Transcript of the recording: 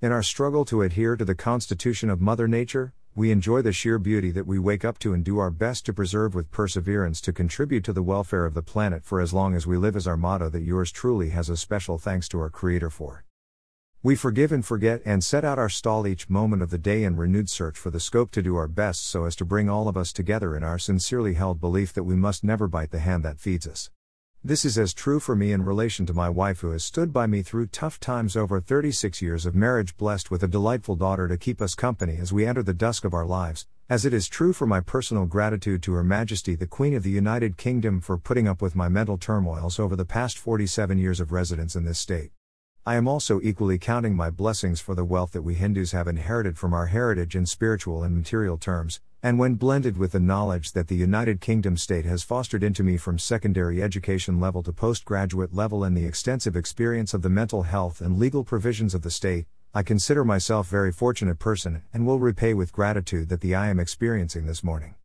In our struggle to adhere to the constitution of Mother Nature, we enjoy the sheer beauty that we wake up to and do our best to preserve with perseverance to contribute to the welfare of the planet for as long as we live, as our motto that yours truly has a special thanks to our Creator for. We forgive and forget and set out our stall each moment of the day in renewed search for the scope to do our best so as to bring all of us together in our sincerely held belief that we must never bite the hand that feeds us. This is as true for me in relation to my wife who has stood by me through tough times over 36 years of marriage, blessed with a delightful daughter to keep us company as we enter the dusk of our lives, as it is true for my personal gratitude to Her Majesty the Queen of the United Kingdom for putting up with my mental turmoils over the past 47 years of residence in this state. I am also equally counting my blessings for the wealth that we Hindus have inherited from our heritage in spiritual and material terms, and when blended with the knowledge that the United Kingdom state has fostered into me from secondary education level to postgraduate level and the extensive experience of the mental health and legal provisions of the state, I consider myself very fortunate person and will repay with gratitude that the I am experiencing this morning.